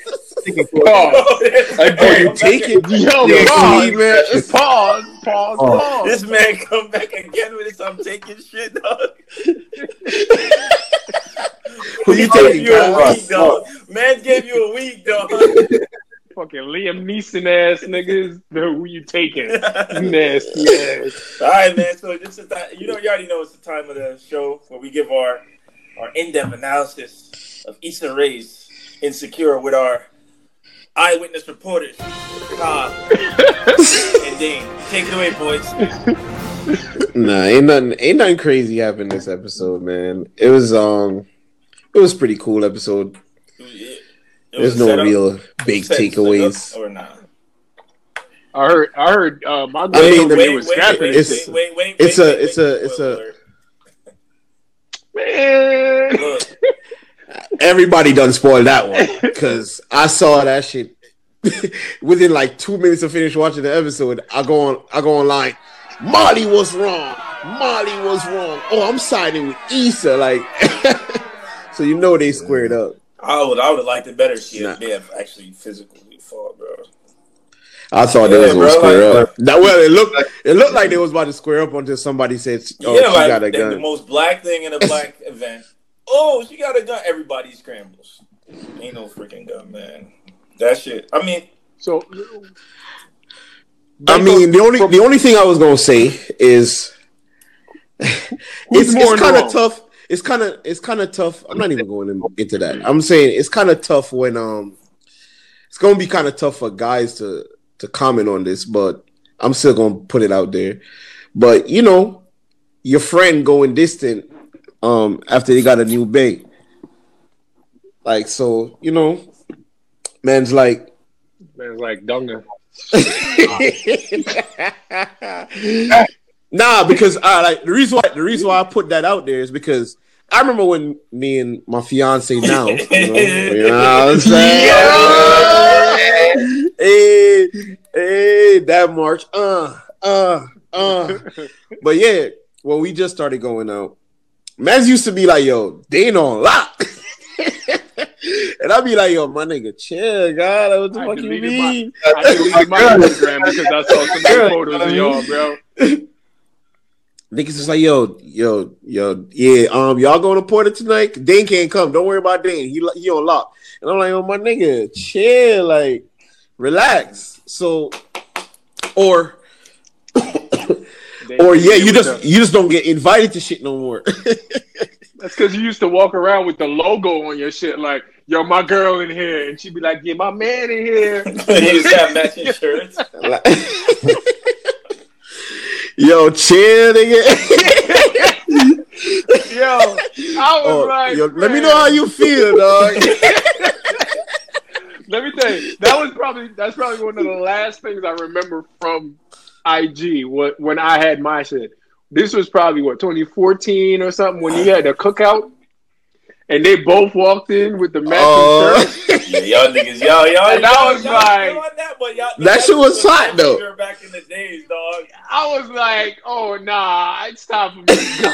Pause. Oh, you take it? Yo, Yeah, pause. sweet, man. Pause. Pause. Oh. Pause. This man come back again with this. I'm taking shit, dog. Who you He gave taking, you a week, dog. Man gave you a week, dog. Fucking Liam Neeson ass niggas. Who you taking? Nasty ass. All right, man. So this is that. You know, you already know it's the time of the show where we give our our in-depth analysis of Issa Rae's Insecure with our eyewitness reporters. Cobb and Dane. Take it away, boys. Nah, ain't nothing ain't nothing crazy happened this episode, man. It was um it was pretty cool episode. It There's no set real big set- set takeaways. Or not. I heard. I heard. Uh, my I mean, told the- Wait, they wait, was wait, scrapping wait, and It's- wait, wait, it's wait, a- wait, it's a- it's a- alert. Man. Everybody done spoiled that one because I saw that shit within like two minutes of finish watching the episode. I go on, I go online. Molly was wrong. Molly was wrong. Oh, I'm siding with Issa. Like, so you know they squared up. I would, I would have liked it better. if She Nah. had, they have actually physically fought, bro. I thought they was gonna bro, square like- up. That well, it looked it looked like they was about to square up until somebody said, "Oh, yeah, she like got a gun." the most black thing in a black event. Oh, she got a gun. Everybody scrambles. Ain't no freaking gun, man. That shit. I mean, So. I mean, the only the only thing I was gonna say is it's, it's kind of tough. It's kind of it's kind of tough. I'm not even going into that. I'm saying it's kind of tough when um it's gonna be kind of tough for guys to to comment on this, but I'm still gonna put it out there. But you know, your friend going distant um after they got a new babe. Like so, you know, man's like man's like Dunga. nah, because I like the reason why the reason why I put that out there is because I remember when me and my fiance now, you know, you know what I'm saying? Hey, hey, that March, uh, uh, uh. But yeah, when we just started going out, man's used to be like, yo, they ain't on lock. and I'd be like, yo, my nigga, chill, God, what the I fuck you deleted my- mean? I deleted my Instagram because I saw some new photos of y'all, bro. Niggas is like, yo, yo, yo, yeah, um, y'all going to Porter tonight? Dane can't come. Don't worry about Dane. He he on lock. And I'm like, oh my nigga, chill, like, relax. So, or or yeah, you just the- you just don't get invited to shit no more. That's because you used to walk around with the logo on your shit, like, yo, my girl in here. And she'd be like, yeah, my man in here. you just have matching shirts. Yo, chill, nigga. Yo, I was Oh, like, yo, let me know how you feel, dog. Let me tell you, that was probably that's probably one of the last things I remember from IG. What when I had my shit. This was probably what 2014 or something when you had the cookout, and they both walked in with the matching Oh. shirt. Yeah, y'all niggas, y'all, y'all, And y'all, was y'all like- still on that, but y'all, That shit was y'all hot, though. Back in the days, dog. I was like, oh nah, it's time for me to go.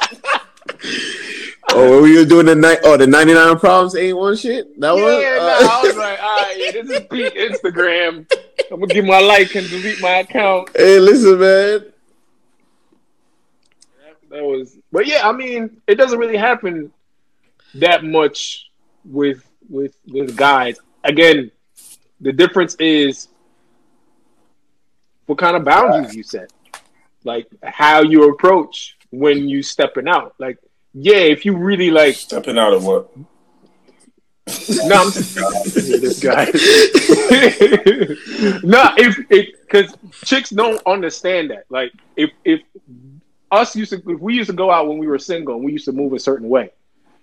oh, when we were doing the night, oh, the 99 problems ain't one shit. That was? yeah, one. nah, uh, I was like, all right, yeah, this is peak Instagram. I'm gonna give my like and delete my account. hey, listen, man. That was, but yeah, I mean, it doesn't really happen that much with with with guys. Again, the difference is what kind of boundaries you set, like how you approach when you stepping out. Like, yeah, if you really like, Stepping out of what? no, I'm this guy. no, if it because chicks don't understand that. Like, if if us used to if we used to go out when we were single and we used to move a certain way,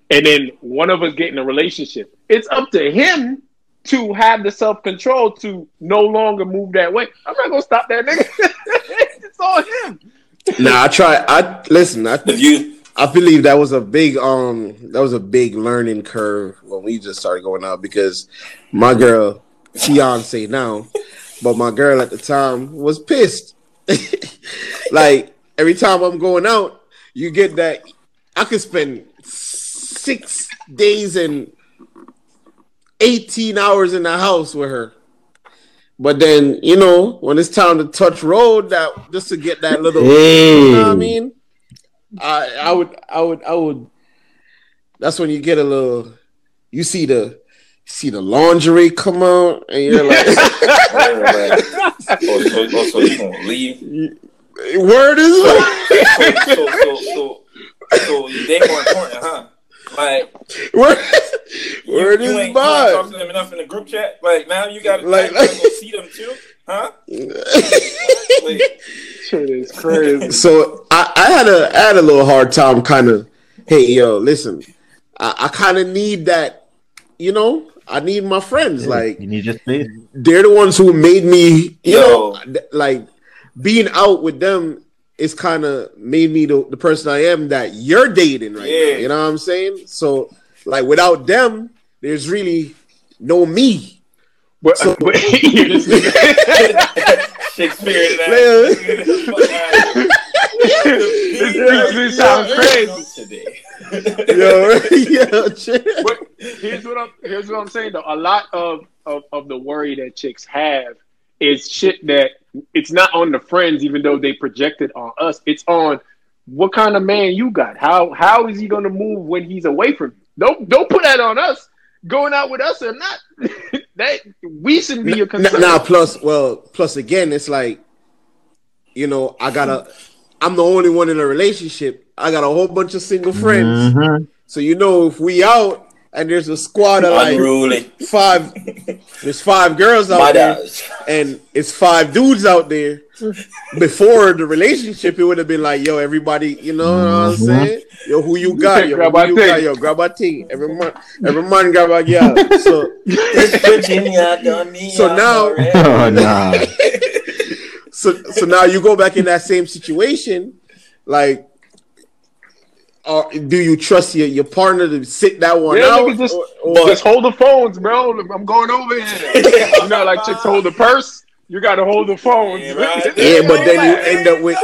and then one of us get in a relationship, it's up to him to have the self control to no longer move that way. I'm not gonna stop that nigga. it's on him. Nah, I try. I listen. I If you, I believe that was a big um that was a big learning curve when we just started going out because my girl fiance now, but my girl at the time was pissed. like every time I'm going out, you get that I could spend six days and eighteen hours in the house with her. But then, you know, when it's time to touch road, that just to get that little you know what I mean? I I would I would I would that's when you get a little you see the see the lingerie come out and you're like oh, so, oh, so you gonna leave? word is So, so, so, so, so they more important, huh? Like, Word, you, word you is ain't, you ain't talk to them enough in the group chat. Like now you got to Like- like, go see them too, huh? Wait, Shit is crazy. so I, I had a I had a little hard time kind of hey yo listen I, I kind of need that you know I need my friends like you need your space. they're the ones who made me you Yo. know like being out with them is kind of made me the, the person I am that you're dating right Yeah. now you know what I'm saying so like without them there's really no me But, So- but hear this nigga. Shakespeare. this makes me sound crazy. Today. yo yo. But here's what I'm here's what I'm saying though. A lot of, of of the worry that chicks have is shit that it's not on the friends, even though they projected on us. It's on what kind of man you got. How how is he gonna move when he's away from you? Don't don't put that on us. Going out with us or not, that we shouldn't be a N- concern. Now, plus, well, plus again, it's like, you know, I gotta. I'm the only one in a relationship. I got a whole bunch of single friends. Mhm. So you know, if we out and there's a squad of like Unruly. five, there's five girls out My there, dogs. and it's five dudes out there. Before the relationship, it would have been like, yo, everybody, you know what I'm Mhm. saying? Yo, who you got? Yo, Grab who our you thing. got? Yo, grab a thing. Every month, every month, grab a girl. So, Virginia done me So now- Oh nah. so so now you go back in that same situation like or do you trust your, your partner to sit that one Yeah, out nigga, just- or, or- Just hold the phones, bro. I'm going over here. you know, like chicks hold the purse. You got to hold the phones. Yeah, right. yeah but then you end up with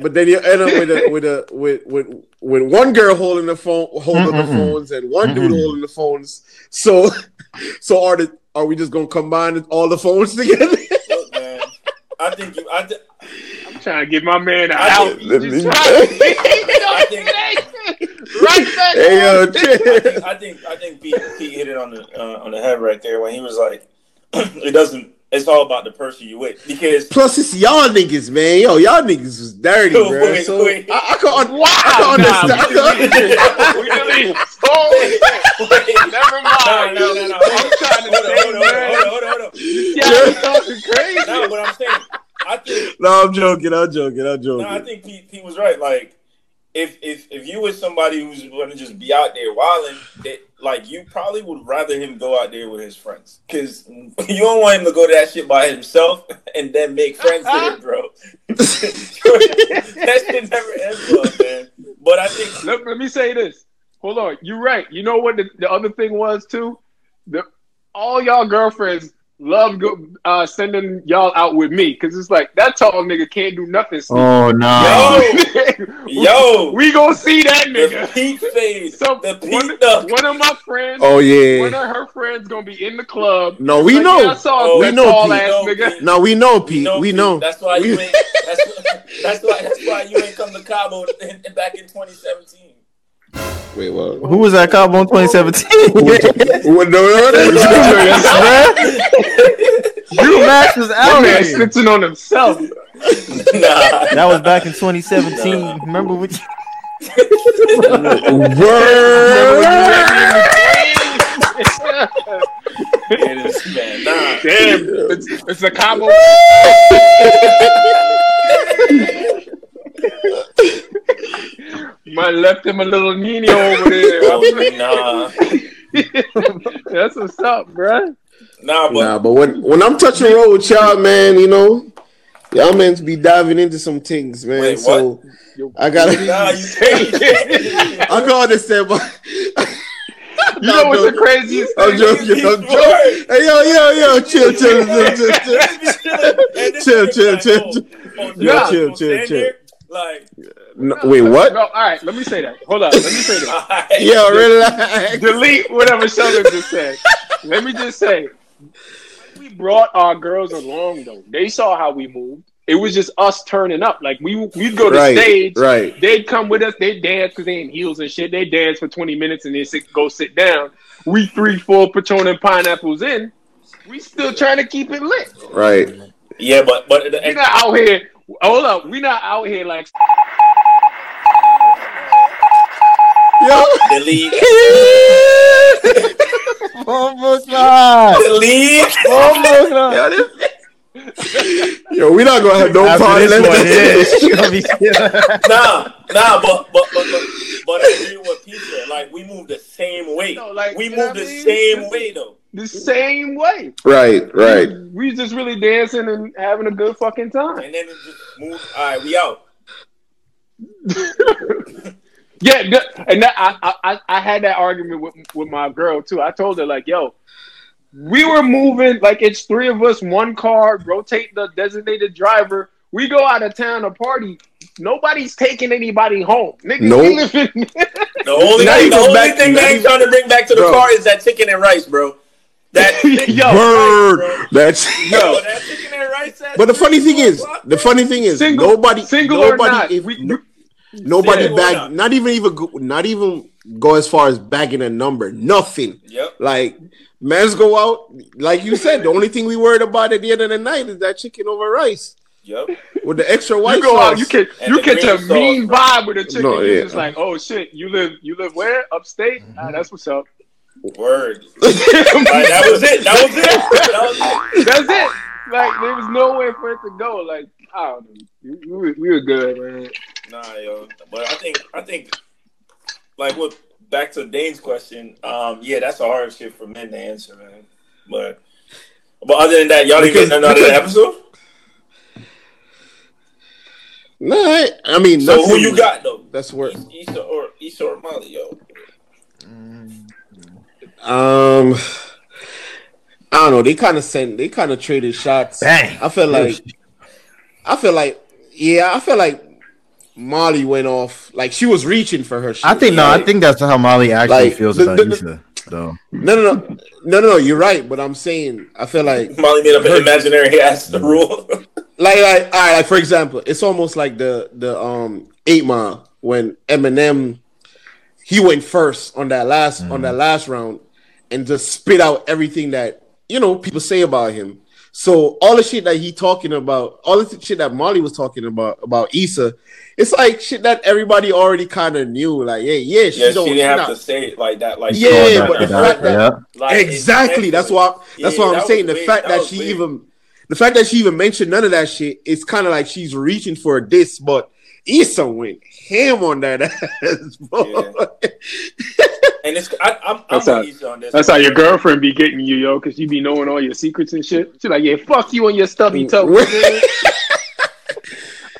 but then you end up with a with a with with, with one girl holding the phone holding the Mm-mm. phones and one dude Mm-mm. holding the phones so so are the are we just gonna combine all the phones together Look, man, I think you. I, th- I'm trying to get my man I out. Think- Just trying to- I think. right back. hey yo I think I think I think Pete, Pete hit it on the uh, on the head right there when he was like, it doesn't. It's all about the person you with because Plus, it's y'all niggas, man. Yo, y'all niggas was dirty, Wait, bro. So wait. I, I can, un- Wow. I can understand. I can- we delete. Oh, never mind. No, no, no, no. I'm trying to Hold on, say, hold on, hold on, hold on. Yeah, you talking crazy. No, but I'm saying, I think no, I'm joking. I'm joking. I'm No, I think Pete, Pete was right. Like, if if if you was somebody who's going to just be out there wilding, that like you probably would rather him go out there with his friends because you don't want him to go to that shit by himself and then make friends with it, bro. that shit never ends well, man. But I think let, let me say this. Hold on. You're right. You know what the, the other thing was too? The all y'all girlfriends love go, uh, sending y'all out with me because it's like that tall nigga can't do nothing. Oh nah. yo, yo, we gonna see that the nigga. Pete face, So the one, duck. one of my friends, Oh yeah. One of her friends gonna be in the club. No, we Like, know. yeah, I saw Oh, we know, tall Pete. ass No, nigga. Pete. No, we know, We Pete. know, we Pete. know. That's why you ain't. That's, that's why. That's why you ain't come to Cabo in, in- back in 2017. Wait, what? Who was that Cabo in 2017? What? No, no, no, no. Drew Max was out man here. snitching on himself. nah. That was back in 2017. Remember what? It is, man. Nah. Damn, it's, it's a combo. Man left him a little Nino over there. Oh, nah. That's what's up, bruh. Nah, but Nah, but when when I'm touching road with y'all, man, you know, y'all meant to be diving into some things, man. Wait, so I gotta, nah, you can't. I can understand, but You know what's the craziest I'm joking. I'm joking. Hey, yo, yo, yo, chill, chill, chill, chill, chill. Chill, chill, chill, chill. Nah. chill, chill, chill. Like, No, wait, what? No, all right, let me say that. Hold on, let me say that. Yo, relax. Delete whatever Sheldon just said. Let me just say, we brought our girls along though. They saw how we moved. It was just us turning up. Like we we'd go to Right, stage. right. They'd come with us. They'd dance because they in heels and shit. They dance for twenty minutes and then sit, go sit down. We three, four Patron and pineapples in. We still trying to keep it lit. Right. yeah, but but We're not out here. Hold up. We're not out here like Yo, Delete. Almost not. Delete. Almost not. yo, this- yo, we not gonna have no After party. this Let's yeah, it's Nah, nah, but but but but, but I agree with Pizza. Like we move the same way. No, like, we move the mean? same way though. The same way. Right, right. We was just really dancing and having a good fucking time. And then it just move. All right, we out. Yeah, and that, I, I I had that argument with with my girl too. I told her like, yo, we were moving like it's three of us, one car, rotate the designated driver. We go out of town to party. Nobody's taking anybody home. Nigga, we Nope. live in The only Not thing, the only back- thing they ain't trying to bring back to the Bro. car is that chicken and rice, bro. That Yo, and Word. rice. That's Yo. Yo, that chicken and rice. at But the funny thing is, the funny thing is, Single- nobody, single or nobody, not, if, we- no- nobody Single or bag, not. not even even, not even go as far as bagging a number. Nothing. Yep. Like, men's go out, like you said. The only thing we worried about at the end of the night is that chicken over rice Yep. with the extra white you go sauce. out, you can And you catch a green mean sauce, vibe with a chicken. No, You're just like, oh shit, you live you live where? Upstate? Ah, that's what's up. Word. Like, that was it. That was it. That was it. That's it. Like there was nowhere for it to go. Like I don't know. We, we, we were good, man. Nah, yo. But I think I think like what back to Dane's question, um, yeah, that's a hard shit for men to answer, man. But but other than that, y'all didn't Because- get none out of the episode? Nah, I, I mean, So who you got though? That's where. Issa Issa or Issa or Molly, yo. Um, I don't know. They kind of sent. They kind of traded shots. Bang. I feel like. I feel like. Yeah, I feel like Molly went off. Like she was reaching for her. Shit. I think no, I think that's how Molly actually Like, feels the- about the- the- Issa. Though No, no, no, no, no, no. You're right, but I'm saying I feel like, Molly made up an imaginary ass the rule. like, like, all right, like for example, it's almost like the the um Eight Mile when Eminem he went first on that last on that last round and just spit out everything that you know people say about him. So all the shit that he talking about, all the shit that Molly was talking about about Issa, it's like shit that everybody already kind of knew. Like, yeah, yeah, she yeah, don't. she didn't have not- to say it like that. Like Yeah, but the fact that- yeah. like, exactly. That's why. That's Yeah, what I'm that saying. The big. fact That that, she big. even, the fact that she even mentioned none of that shit, it's kind of like she's reaching for this. But Issa went ham on that ass, bro. And it's I, I'm I'm That's how- Issa on this. That's one. how your girlfriend be getting you, yo, because you be knowing all your secrets and shit. She like, yeah, fuck you on your stubby mm. toe. man.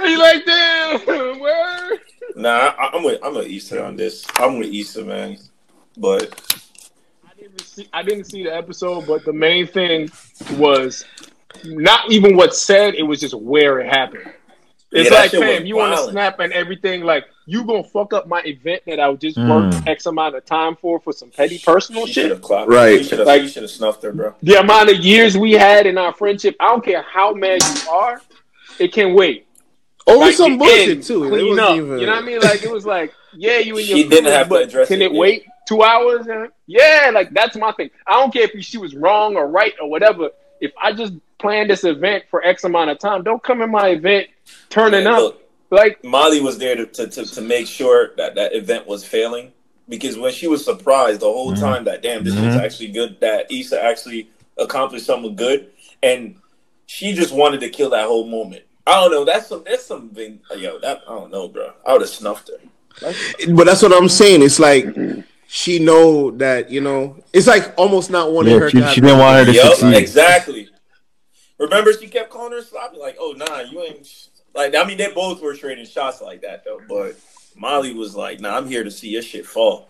And you like, damn, word. Nah, I, I'm with I'm with Issa on this. I'm with Issa, man. But I didn't see, I didn't see the episode, but the main thing was not even what's said; it was just where it happened. It's Yeah, like, shit was fam, you want to snap and everything. Like, you gonna fuck up my event that I just Mm. worked X amount of time for for some petty personal she should shit. Right. She should have. Like- she should have snuffed her, bro. The amount of years we had in our friendship, I don't care how mad you are, it can wait. Over Like, some bullshit end, too. It Clean wasn't up. even- You know what I mean? Like it was like, yeah, you and your She didn't have to but address Can it, it wait two hours? Yeah, like that's my thing. I don't care if she was wrong or right or whatever. If I just planned this event for X amount of time, don't come in my event turning Yeah, up look, like Molly was there to, to, to, to make sure that that event was failing because when she was surprised the whole Mhm. time that damn this was Mhm. actually good that Issa actually accomplished something good and she just wanted to kill that whole moment. I don't know. That's some. That's something. Yo, that I don't know, bro. I would have snuffed her. But that's what I'm saying. It's like she know that you know. It's like almost not wanting Yeah, her. she, to she didn't want her to Yup, succeed. exactly. Remember, she kept calling her sloppy. Like, oh nah, you ain't. Like, I mean, they both were trading shots like that though. But Molly was like, nah, I'm here to see your shit fall.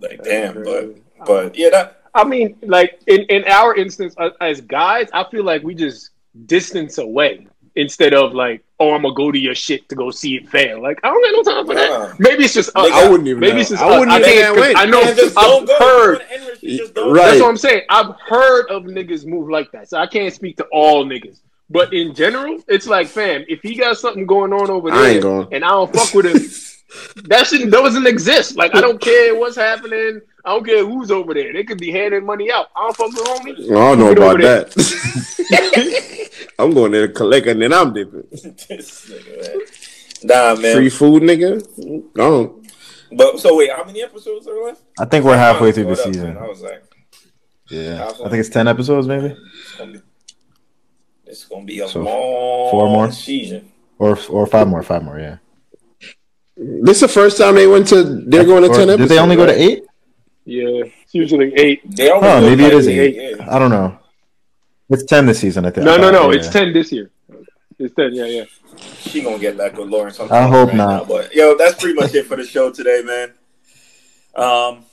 Like, damn. But but yeah, that I mean, like in, in our instance uh, as guys, I feel like we just distance away instead of like, oh, I'm gonna go to your shit to go see it fail. Like I don't got no time for that. Nah. Maybe it's just us. I wouldn't even. Maybe know. it's just I us. wouldn't I even. can't- that way. I know. Man, just I've don't go. heard- You wanna end her, just don't. Right. That's what I'm saying. I've heard of niggas move like that, so I can't speak to all niggas. But in general, it's like, fam, if he got something going on over I there, ain't going. and I don't fuck with him, that shit doesn't exist. Like, I don't care what's happening. I don't care who's over there. They could be handing money out. I don't fuck with homies. I don't know about that. I'm going there to collect and then I'm dipping. This nigga, man. Nah, man. Free food, nigga. I don't. But so wait, how many episodes are left? I think we're halfway through the What up, season. man? I was like, Yeah, I think it's ten episodes, maybe, it's gonna be, it's gonna be a So, long four more? season. or or five more, five more. Yeah. This is the first time they went to. They're going to Or ten Did episodes. they only go to eight? Yeah, it's usually eight. They always Oh, go maybe it is eight, eight. yeah. I don't know. It's ten this season. I think. No, no, no. Yeah. It's ten this year. It's ten. Yeah, yeah. She gonna get that good Lawrence. I'm I telling you hope right not. now. But yo, that's pretty much it for the show today, man. Um,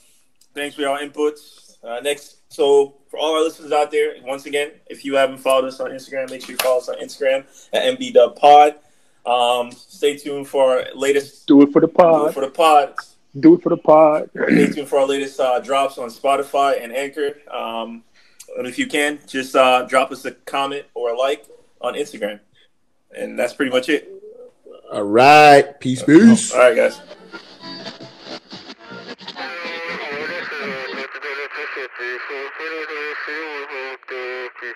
thanks for your inputs. Uh, next, so for all our listeners out there, once again, if you haven't followed us on Instagram, make sure you follow us on Instagram at MBDubPod. Um, stay tuned for our latest Do it for the do it pod. for the pod. Do it for the pod. Stay tuned for our latest uh, drops on Spotify and Anchor. Um, and if you can, just uh, drop us a comment or a like on Instagram. And that's pretty much it. All right, peace, peace. All right, guys. Good.